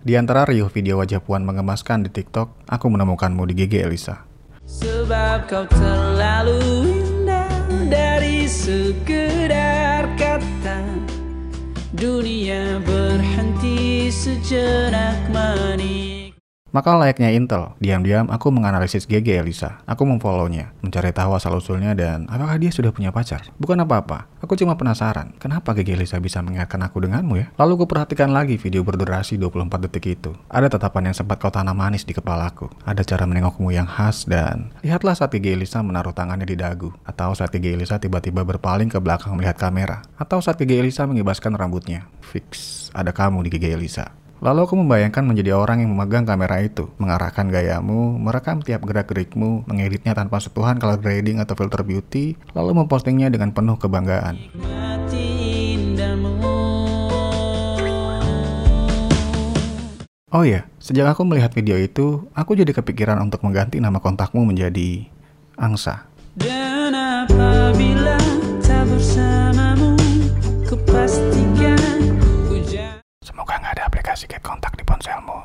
Di antara riuh video wajah Puan mengemaskan di TikTok, aku menemukanmu di GG Elisa. Sebab kau terlalu indah dari sekedar kata Dunia berhenti sejenak manis Maka layaknya Intel, diam-diam aku menganalisis GG Elisa. Aku memfollownya, mencari tahu asal-usulnya dan apakah dia sudah punya pacar. Bukan apa-apa, aku cuma penasaran, kenapa GG Elisa bisa mengingatkan aku denganmu ya? Lalu aku perhatikan lagi video berdurasi 24 detik itu. Ada tatapan yang sempat kau tanam manis di kepalaku. Ada cara menengokmu yang khas dan... Lihatlah saat GG Elisa menaruh tangannya di dagu. Atau saat GG Elisa tiba-tiba berpaling ke belakang melihat kamera. Atau saat GG Elisa mengibaskan rambutnya. Fix, ada kamu di GG Elisa. Lalu aku membayangkan menjadi orang yang memegang kamera itu, mengarahkan gayamu, merekam tiap gerak-gerikmu, mengeditnya tanpa sentuhan color grading atau filter beauty, lalu mempostingnya dengan penuh kebanggaan. Oh iya, sejak aku melihat video itu, aku jadi kepikiran untuk mengganti nama kontakmu menjadi Angsa. Dan kasih kontak di ponselmu.